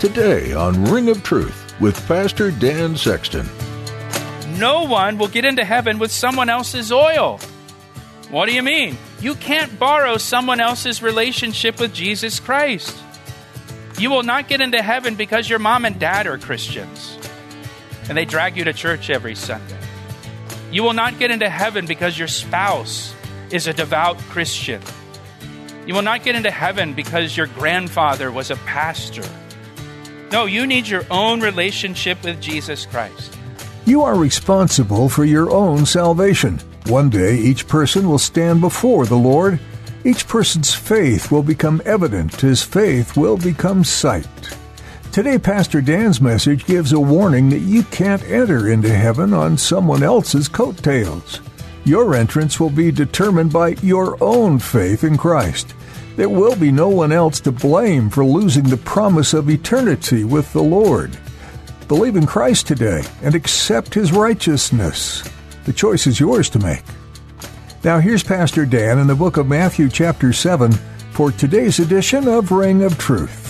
Today on Ring of Truth with Pastor Dan Sexton. No one will get into heaven with someone else's oil. What do you mean? You can't borrow someone else's relationship with Jesus Christ. You will not get into heaven because your mom and dad are Christians and they drag you to church every Sunday. You will not get into heaven because your spouse is a devout Christian. You will not get into heaven because your grandfather was a pastor. No, you need your own relationship with Jesus Christ. You are responsible for your own salvation. One day, each person will stand before the Lord. Each person's faith will become evident. His faith will become sight. Today, Pastor Dan's message gives a warning that you can't enter into heaven on someone else's coattails. Your entrance will be determined by your own faith in Christ. There will be no one else to blame for losing the promise of eternity with the Lord. Believe in Christ today and accept His righteousness. The choice is yours to make. Now, here's Pastor Dan in the book of Matthew, chapter 7, for today's edition of Ring of Truth.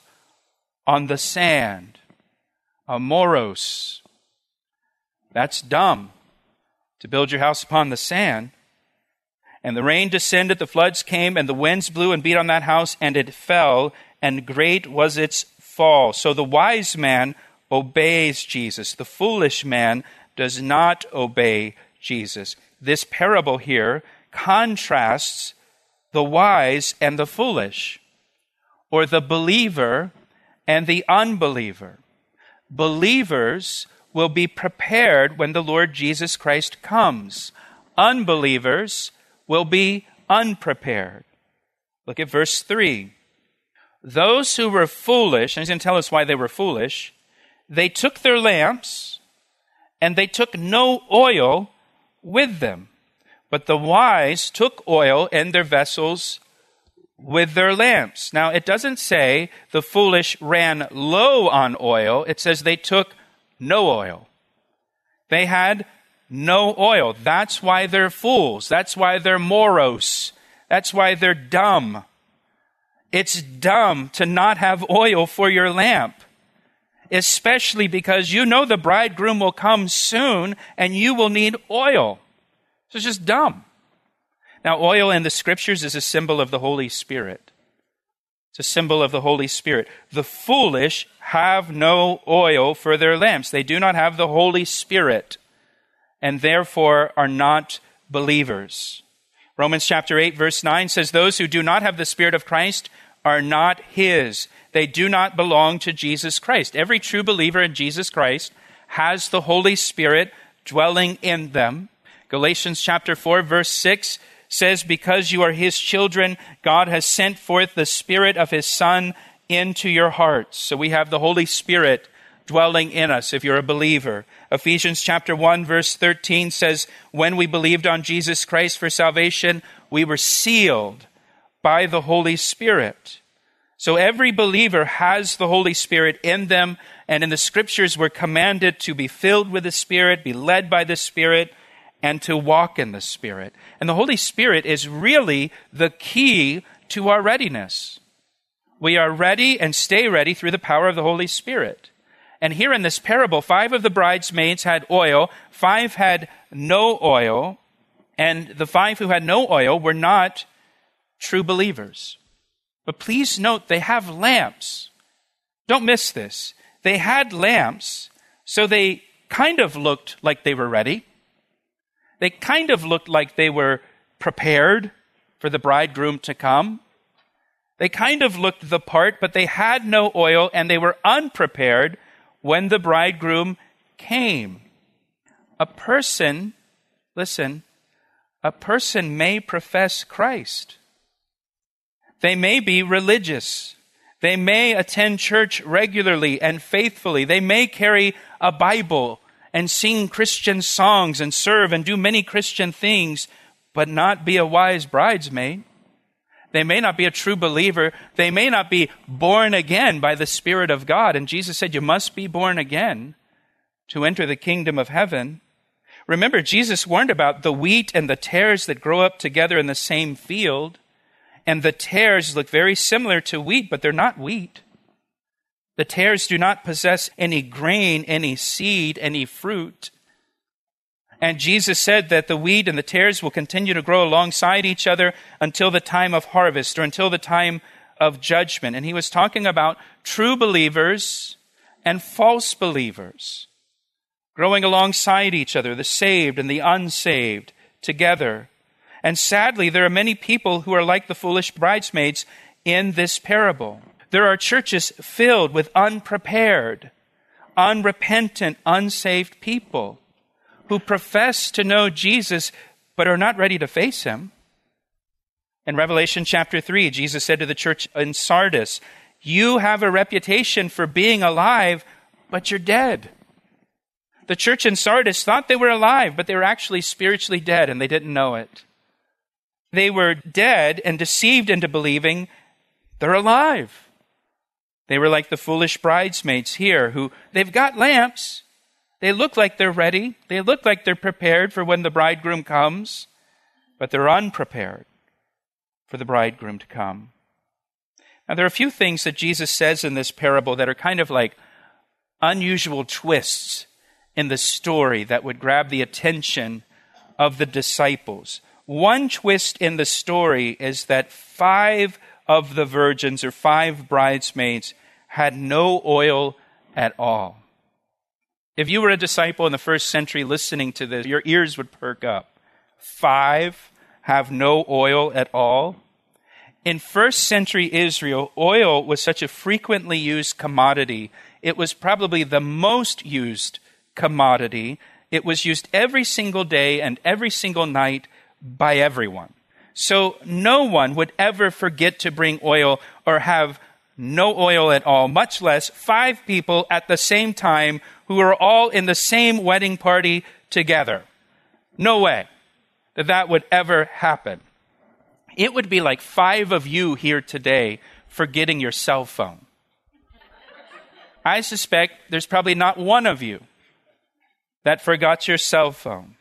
on the sand. Amoros. That's dumb to build your house upon the sand. And the rain descended, the floods came, and the winds blew and beat on that house, and it fell, and great was its fall. So the wise man obeys Jesus. The foolish man does not obey Jesus. This parable here contrasts the wise and the foolish, or the believer and the unbeliever. Believers will be prepared when the Lord Jesus Christ comes. Unbelievers will be unprepared. Look at verse 3. Those who were foolish, and he's going to tell us why they were foolish, they took their lamps and they took no oil with them. But the wise took oil in their vessels with their lamps. Now, it doesn't say the foolish ran low on oil, it says they took no oil. They had no oil. That's why they're fools. That's why they're moros. That's why they're dumb. It's dumb to not have oil for your lamp, especially because you know the bridegroom will come soon and you will need oil. So it's just dumb. Now, oil in the scriptures is a symbol of the Holy Spirit. It's a symbol of the Holy Spirit. The foolish have no oil for their lamps. They do not have the Holy Spirit and therefore are not believers. Romans chapter 8 verse 9 says those who do not have the Spirit of Christ are not his. They do not belong to Jesus Christ. Every true believer in Jesus Christ has the Holy Spirit dwelling in them. Galatians chapter 4 verse 6 says, Because you are his children, God has sent forth the Spirit of his Son into your hearts. So we have the Holy Spirit dwelling in us if you're a believer. Ephesians chapter 1 verse 13 says, When we believed on Jesus Christ for salvation, we were sealed by the Holy Spirit. So every believer has the Holy Spirit in them, and in the scriptures we're commanded to be filled with the Spirit, be led by the Spirit, and to walk in the Spirit. And the Holy Spirit is really the key to our readiness. We are ready and stay ready through the power of the Holy Spirit. And here in this parable, five of the bridesmaids had oil, five had no oil, and the five who had no oil were not true believers. But please note they have lamps. Don't miss this. They had lamps, so they kind of looked like they were ready. They kind of looked like they were prepared for the bridegroom to come. They kind of looked the part, but they had no oil and they were unprepared when the bridegroom came. A person, listen, a person may profess Christ. They may be religious. They may attend church regularly and faithfully. They may carry a Bible and sing Christian songs and serve and do many Christian things, but not be a wise bridesmaid. They may not be a true believer. They may not be born again by the Spirit of God. And Jesus said, You must be born again to enter the kingdom of heaven. Remember, Jesus warned about the wheat and the tares that grow up together in the same field. And the tares look very similar to wheat, but they're not wheat. The tares do not possess any grain, any seed, any fruit. And Jesus said that the wheat and the tares will continue to grow alongside each other until the time of harvest or until the time of judgment. And he was talking about true believers and false believers growing alongside each other, the saved and the unsaved together. And sadly, there are many people who are like the foolish bridesmaids in this parable. There are churches filled with unprepared, unrepentant, unsaved people who profess to know Jesus but are not ready to face him. In Revelation chapter 3, Jesus said to the church in Sardis, You have a reputation for being alive, but you're dead. The church in Sardis thought they were alive, but they were actually spiritually dead and they didn't know it. They were dead and deceived into believing they're alive. They were like the foolish bridesmaids here who they've got lamps, they look like they're ready. They look like they're prepared for when the bridegroom comes, but they're unprepared for the bridegroom to come. Now, there are a few things that Jesus says in this parable that are kind of like unusual twists in the story that would grab the attention of the disciples. One twist in the story is that five of the virgins or five bridesmaids had no oil at all. If you were a disciple in the first century listening to this, your ears would perk up. Five have no oil at all. In first century Israel, oil was such a frequently used commodity. It was probably the most used commodity. It was used every single day and every single night by everyone. So no one would ever forget to bring oil or have no oil at all, much less five people at the same time who are all in the same wedding party together. No way that that would ever happen. It would be like five of you here today forgetting your cell phone. I suspect there's probably not one of you that forgot your cell phone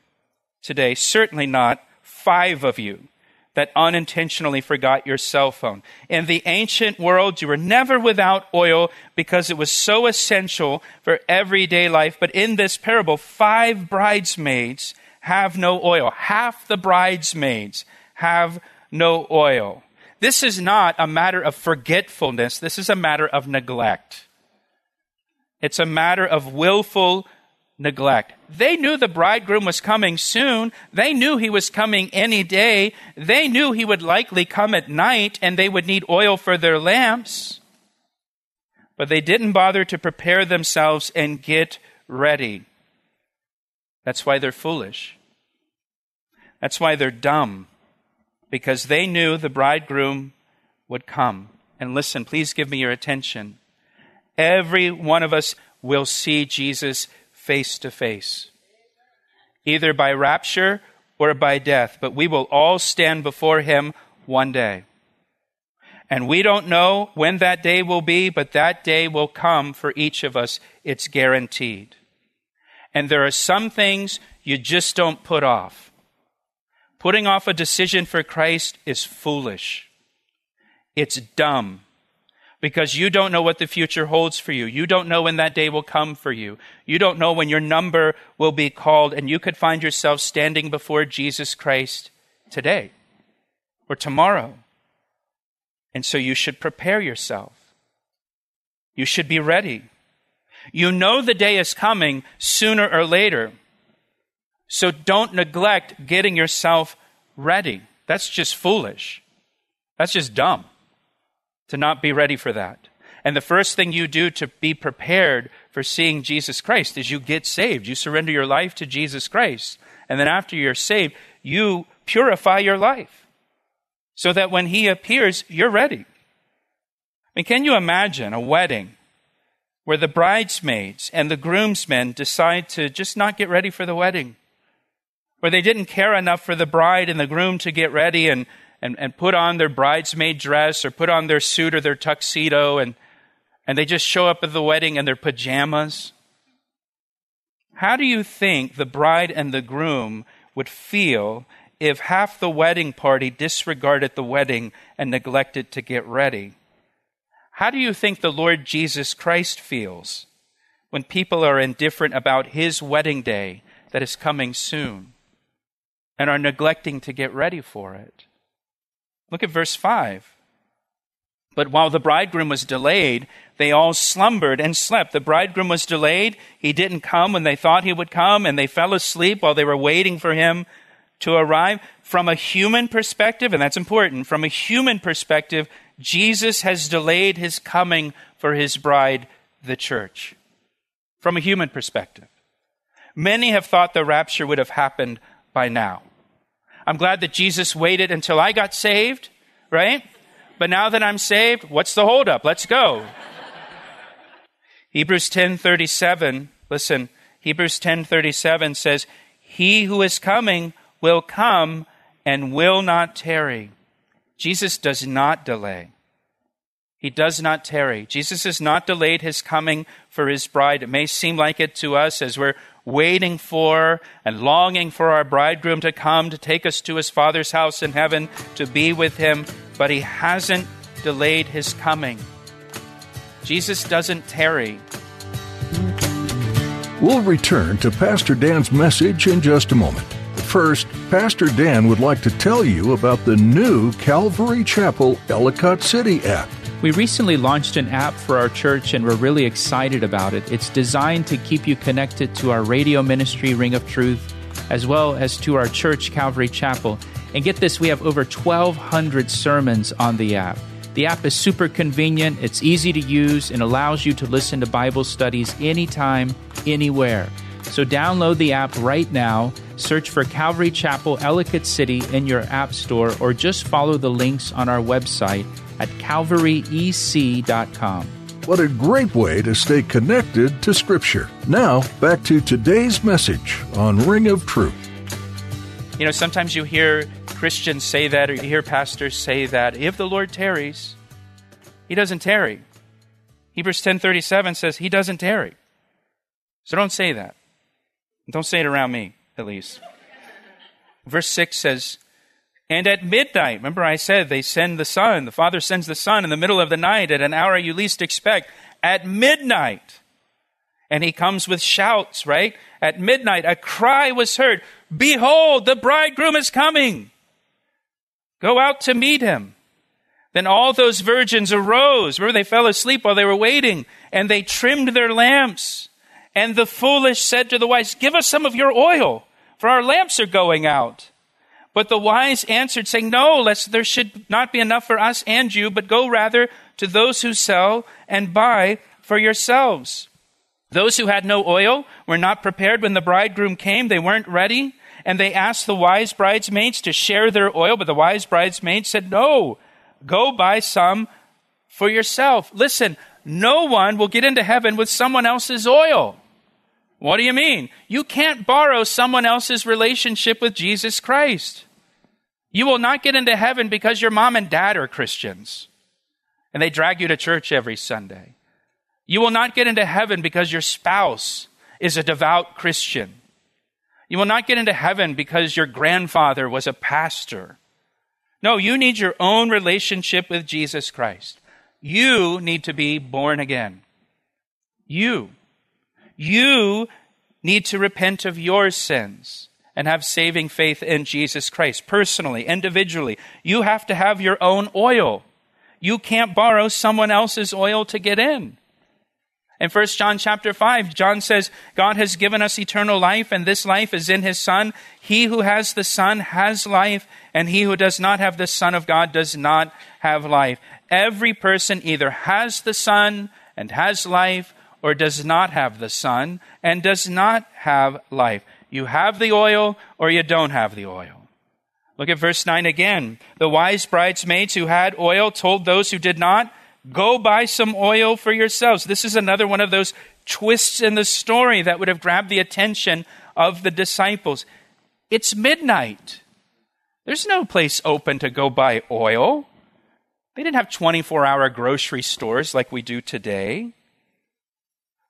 today. Certainly not five of you that unintentionally forgot your cell phone. In the ancient world, you were never without oil because it was so essential for everyday life. But in this parable, five bridesmaids have no oil. Half the bridesmaids have no oil. This is not a matter of forgetfulness. This is a matter of neglect. It's a matter of willful neglect. They knew the bridegroom was coming soon. They knew he was coming any day. They knew he would likely come at night and they would need oil for their lamps. But they didn't bother to prepare themselves and get ready. That's why they're foolish. That's why they're dumb. Because they knew the bridegroom would come. And listen, please give me your attention. Every one of us will see Jesus face to face, either by rapture or by death, but we will all stand before him one day. And we don't know when that day will be, but that day will come for each of us. It's guaranteed. And there are some things you just don't put off. Putting off a decision for Christ is foolish. It's dumb because you don't know what the future holds for you. You don't know when that day will come for you. You don't know when your number will be called, and you could find yourself standing before Jesus Christ today or tomorrow. And so you should prepare yourself. You should be ready. You know the day is coming sooner or later. So don't neglect getting yourself ready. That's just foolish. That's just dumb to not be ready for that. And the first thing you do to be prepared for seeing Jesus Christ is you get saved. You surrender your life to Jesus Christ. And then after you're saved, you purify your life so that when He appears, you're ready. I mean, can you imagine a wedding where the bridesmaids and the groomsmen decide to just not get ready for the wedding? Where they didn't care enough for the bride and the groom to get ready and and, and put on their bridesmaid dress or put on their suit or their tuxedo and, and they just show up at the wedding in their pajamas? How do you think the bride and the groom would feel if half the wedding party disregarded the wedding and neglected to get ready? How do you think the Lord Jesus Christ feels when people are indifferent about his wedding day that is coming soon and are neglecting to get ready for it? Look at verse 5. But while the bridegroom was delayed, they all slumbered and slept. The bridegroom was delayed. He didn't come when they thought he would come, and they fell asleep while they were waiting for him to arrive. From a human perspective, and that's important, from a human perspective, Jesus has delayed his coming for his bride, the church. From a human perspective. Many have thought the rapture would have happened by now. I'm glad that Jesus waited until I got saved, right? But now that I'm saved, what's the holdup? Let's go. Hebrews 10:37, listen, Hebrews 10:37 says, "He who is coming will come and will not tarry." Jesus does not delay. He does not tarry. Jesus has not delayed his coming for his bride. It may seem like it to us as we're waiting for and longing for our bridegroom to come to take us to his Father's house in heaven to be with him, but he hasn't delayed his coming. Jesus doesn't tarry. We'll return to Pastor Dan's message in just a moment. First, Pastor Dan would like to tell you about the new Calvary Chapel Ellicott City app. We recently launched an app for our church and we're really excited about it. It's designed to keep you connected to our radio ministry, Ring of Truth, as well as to our church, Calvary Chapel. And get this, we have over 1,200 sermons on the app. The app is super convenient, it's easy to use, and allows you to listen to Bible studies anytime, anywhere. So download the app right now, search for Calvary Chapel Ellicott City in your app store, or just follow the links on our website at calvaryec.com. What a great way to stay connected to Scripture. Now, back to today's message on Ring of Truth. You know, sometimes you hear Christians say that, or you hear pastors say that. If the Lord tarries, He doesn't tarry. Hebrews 10:37 says He doesn't tarry. So don't say that. Don't say it around me, at least. Verse 6 says, and at midnight, remember I said they send the Son, the Father sends the Son in the middle of the night at an hour you least expect. At midnight. And he comes with shouts, right? At midnight, a cry was heard Behold, the bridegroom is coming. Go out to meet him. Then all those virgins arose. Remember, they fell asleep while they were waiting, and they trimmed their lamps. And the foolish said to the wise, Give us some of your oil, for our lamps are going out. But the wise answered, saying, No, lest there should not be enough for us and you, but go rather to those who sell and buy for yourselves. Those who had no oil were not prepared when the bridegroom came. They weren't ready. And they asked the wise bridesmaids to share their oil, but the wise bridesmaids said, No, go buy some for yourself. Listen, no one will get into heaven with someone else's oil. What do you mean? You can't borrow someone else's relationship with Jesus Christ. You will not get into heaven because your mom and dad are Christians. and they drag you to church every Sunday. You will not get into heaven because your spouse is a devout Christian. You will not get into heaven because your grandfather was a pastor. No, you need your own relationship with Jesus Christ. You need to be born again. You. You need to repent of your sins and have saving faith in Jesus Christ personally, individually. You have to have your own oil. You can't borrow someone else's oil to get in. In 1 John chapter 5, John says, God has given us eternal life, and this life is in his Son. He who has the Son has life, and he who does not have the Son of God does not have life. Every person either has the Son and has life, or does not have the Son and does not have life. You have the oil, or you don't have the oil. Look at verse 9 again. The wise bridesmaids who had oil told those who did not, Go buy some oil for yourselves. This is another one of those twists in the story that would have grabbed the attention of the disciples. It's midnight. There's no place open to go buy oil. They didn't have 24 hour grocery stores like we do today.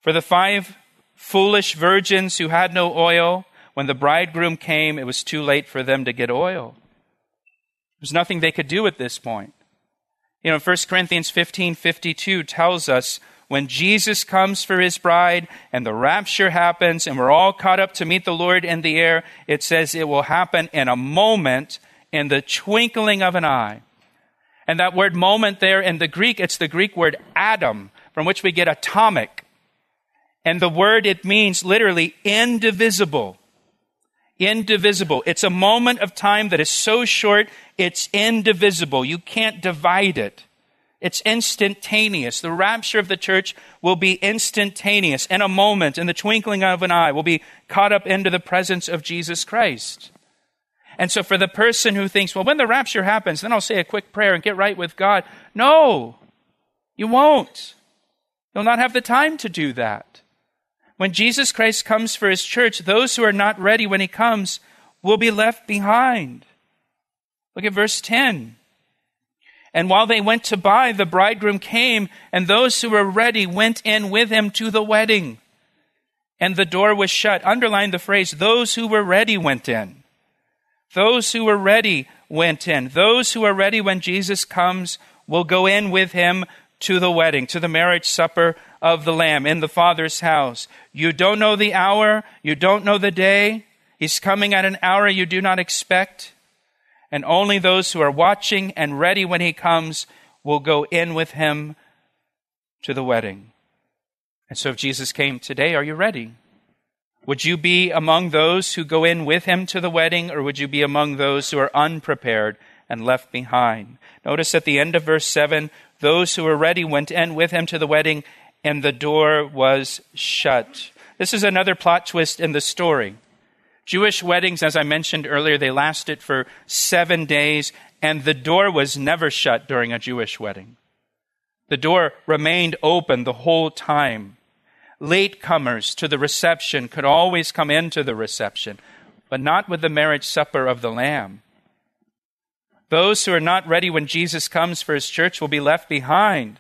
For the five foolish virgins who had no oil, when the bridegroom came, it was too late for them to get oil. There's nothing they could do at this point. You know, 1 Corinthians 15 52 tells us when Jesus comes for his bride and the rapture happens and we're all caught up to meet the Lord in the air, it says it will happen in a moment, in the twinkling of an eye. And that word moment there in the Greek, it's the Greek word atom, from which we get atomic. And the word, it means literally indivisible indivisible. It's a moment of time that is so short, it's indivisible. You can't divide it. It's instantaneous. The rapture of the church will be instantaneous. In a moment, in the twinkling of an eye, will be caught up into the presence of Jesus Christ. And so for the person who thinks, well, when the rapture happens, then I'll say a quick prayer and get right with God. No, you won't. You'll not have the time to do that. When Jesus Christ comes for his church, those who are not ready when he comes will be left behind. Look at verse 10. And while they went to buy, the bridegroom came, and those who were ready went in with him to the wedding. And the door was shut. Underline the phrase, those who were ready went in. Those who were ready went in. Those who are ready when Jesus comes will go in with him to the wedding, to the marriage supper of the Lamb in the Father's house. You don't know the hour, you don't know the day. He's coming at an hour you do not expect. And only those who are watching and ready when he comes will go in with him to the wedding. And so if Jesus came today, are you ready? Would you be among those who go in with him to the wedding, or would you be among those who are unprepared and left behind? Notice at the end of verse 7 those who were ready went in with him to the wedding, and the door was shut. This is another plot twist in the story. Jewish weddings, as I mentioned earlier, they lasted for seven days, and the door was never shut during a Jewish wedding. The door remained open the whole time. Latecomers to the reception could always come into the reception, but not with the marriage supper of the Lamb. Those who are not ready when Jesus comes for his church will be left behind,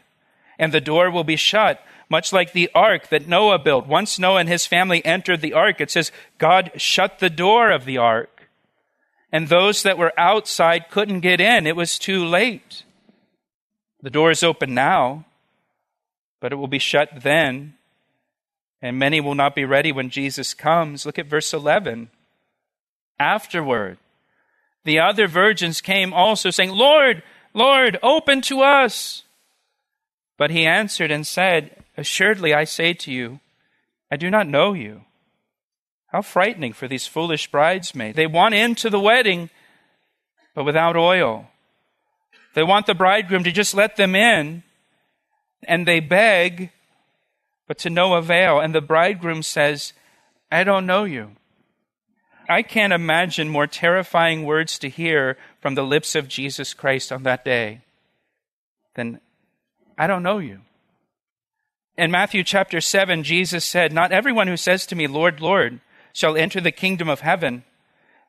and the door will be shut, much like the ark that Noah built. Once Noah and his family entered the ark, it says God shut the door of the ark, and those that were outside couldn't get in. It was too late. The door is open now, but it will be shut then, and many will not be ready when Jesus comes. Look at verse 11. Afterward, the other virgins came also, saying, Lord, Lord, open to us. But he answered and said, Assuredly I say to you, I do not know you. How frightening for these foolish bridesmaids. They want into the wedding, but without oil. They want the bridegroom to just let them in, and they beg, but to no avail. And the bridegroom says, I don't know you. I can't imagine more terrifying words to hear from the lips of Jesus Christ on that day than, I don't know you. In Matthew chapter 7, Jesus said, Not everyone who says to me, Lord, Lord, shall enter the kingdom of heaven,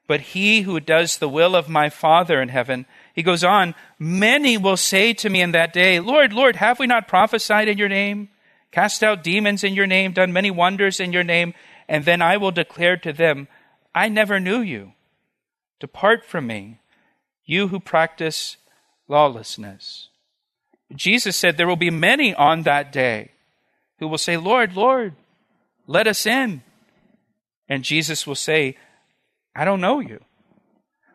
but he who does the will of my Father in heaven. He goes on, Many will say to me in that day, Lord, Lord, have we not prophesied in your name, cast out demons in your name, done many wonders in your name? And then I will declare to them, I never knew you. Depart from me, you who practice lawlessness. Jesus said there will be many on that day who will say, Lord, Lord, let us in. And Jesus will say, I don't know you.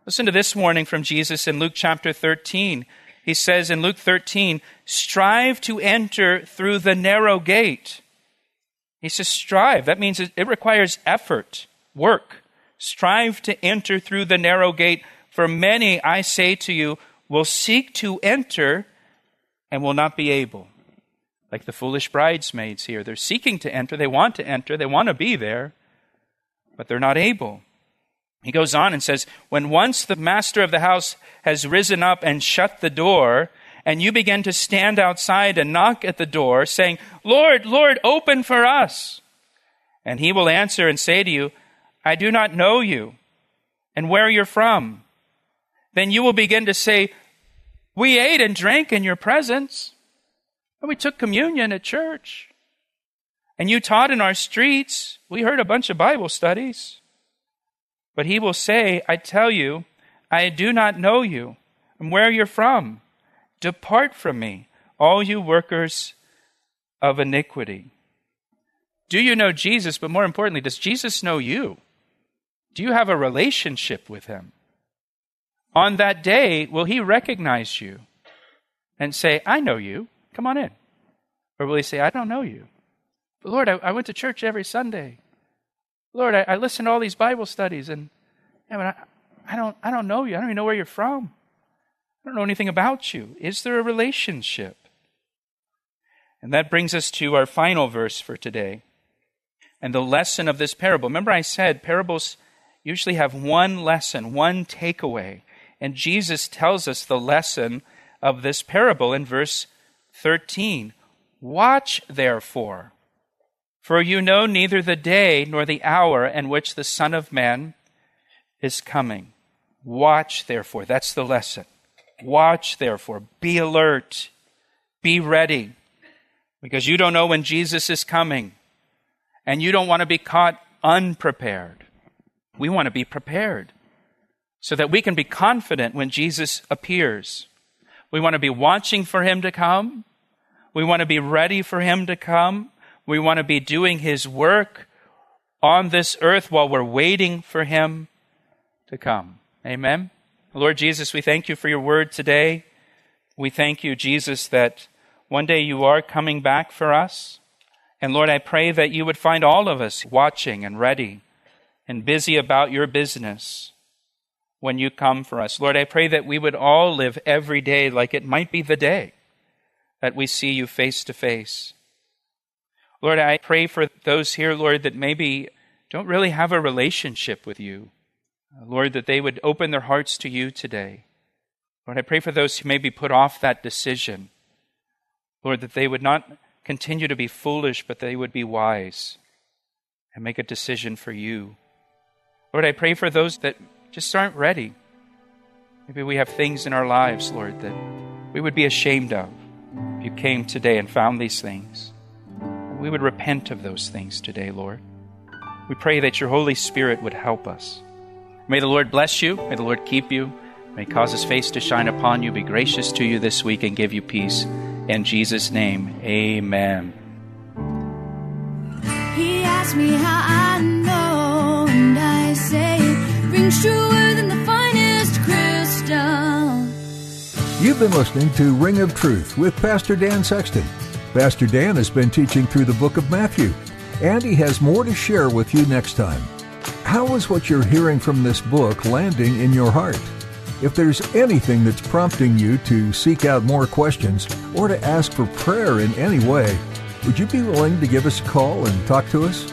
Listen to this warning from Jesus in Luke chapter 13. He says in Luke 13, strive to enter through the narrow gate. He says, strive. That means it requires effort, work. Strive to enter through the narrow gate. For many, I say to you, will seek to enter and will not be able. Like the foolish bridesmaids here. They're seeking to enter. They want to enter. They want to be there, but they're not able. He goes on and says, When once the master of the house has risen up and shut the door, and you begin to stand outside and knock at the door, saying, Lord, Lord, open for us. And he will answer and say to you, I do not know you, and where you're from. Then you will begin to say, We ate and drank in your presence, and we took communion at church. And you taught in our streets. We heard a bunch of Bible studies. But he will say, I tell you, I do not know you, and where you're from. Depart from me, all you workers of iniquity. Do you know Jesus? But more importantly, does Jesus know you? Do you have a relationship with him? On that day, will he recognize you and say, I know you, come on in? Or will he say, I don't know you? But Lord, I, I went to church every Sunday. Lord, I, I listened to all these Bible studies, and yeah, but I, I, don't, I don't know you. I don't even know where you're from. I don't know anything about you. Is there a relationship? And that brings us to our final verse for today and the lesson of this parable. Remember, I said parables usually have one lesson, one takeaway. And Jesus tells us the lesson of this parable in verse 13. Watch, therefore, for you know neither the day nor the hour in which the Son of Man is coming. Watch, therefore. That's the lesson. Watch, therefore. Be alert. Be ready. Because you don't know when Jesus is coming. And you don't want to be caught unprepared. We want to be prepared so that we can be confident when Jesus appears. We want to be watching for him to come. We want to be ready for him to come. We want to be doing his work on this earth while we're waiting for him to come. Amen. Lord Jesus, we thank you for your word today. We thank you, Jesus, that one day you are coming back for us. And Lord, I pray that you would find all of us watching and ready and busy about your business when you come for us. Lord, I pray that we would all live every day like it might be the day that we see you face to face. Lord, I pray for those here, Lord, that maybe don't really have a relationship with you. Lord, that they would open their hearts to you today. Lord, I pray for those who maybe put off that decision. Lord, that they would not continue to be foolish, but they would be wise and make a decision for you. Lord, I pray for those that just aren't ready. Maybe we have things in our lives, Lord, that we would be ashamed of if you came today and found these things. We would repent of those things today, Lord. We pray that your Holy Spirit would help us. May the Lord bless you. May the Lord keep you. May cause his face to shine upon you, be gracious to you this week, and give you peace. In Jesus' name, amen. He asked me how I truer than the finest crystal. You've been listening to Ring of Truth with Pastor Dan Sexton. Pastor Dan has been teaching through the book of Matthew, and he has more to share with you next time. How is what you're hearing from this book landing in your heart? If there's anything that's prompting you to seek out more questions or to ask for prayer in any way, would you be willing to give us a call and talk to us?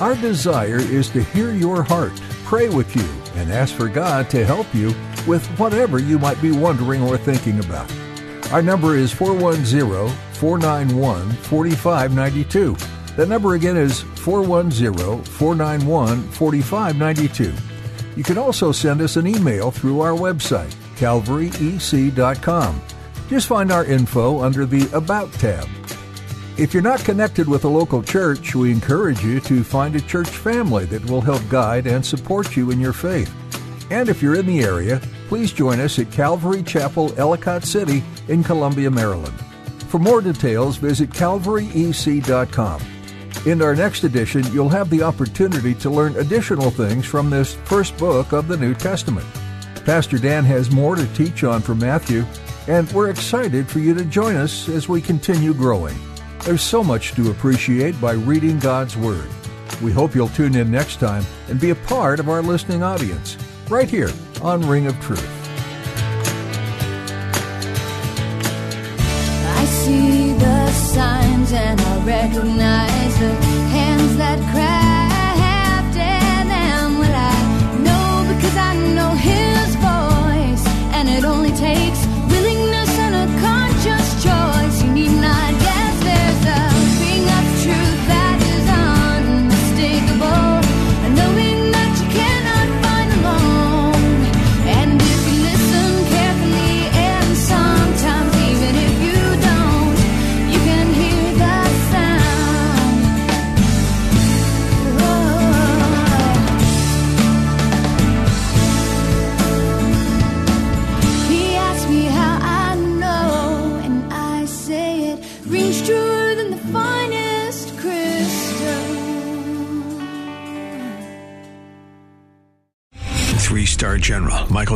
Our desire is to hear your heart, pray with you, and ask for God to help you with whatever you might be wondering or thinking about. Our number is 410 491 4592. That number again is 410 491 4592. You can also send us an email through our website, calvaryec.com. Just find our info under the About tab. If you're not connected with a local church, we encourage you to find a church family that will help guide and support you in your faith. And if you're in the area, please join us at Calvary Chapel, Ellicott City in Columbia, Maryland. For more details, visit calvaryec.com. In our next edition, you'll have the opportunity to learn additional things from this first book of the New Testament. Pastor Dan has more to teach on from Matthew, and we're excited for you to join us as we continue growing. There's so much to appreciate by reading God's Word. We hope you'll tune in next time and be a part of our listening audience, right here on Ring of Truth. I see the signs and I recognize the hands that crafted them. Well, I know because I know His voice, and it only takes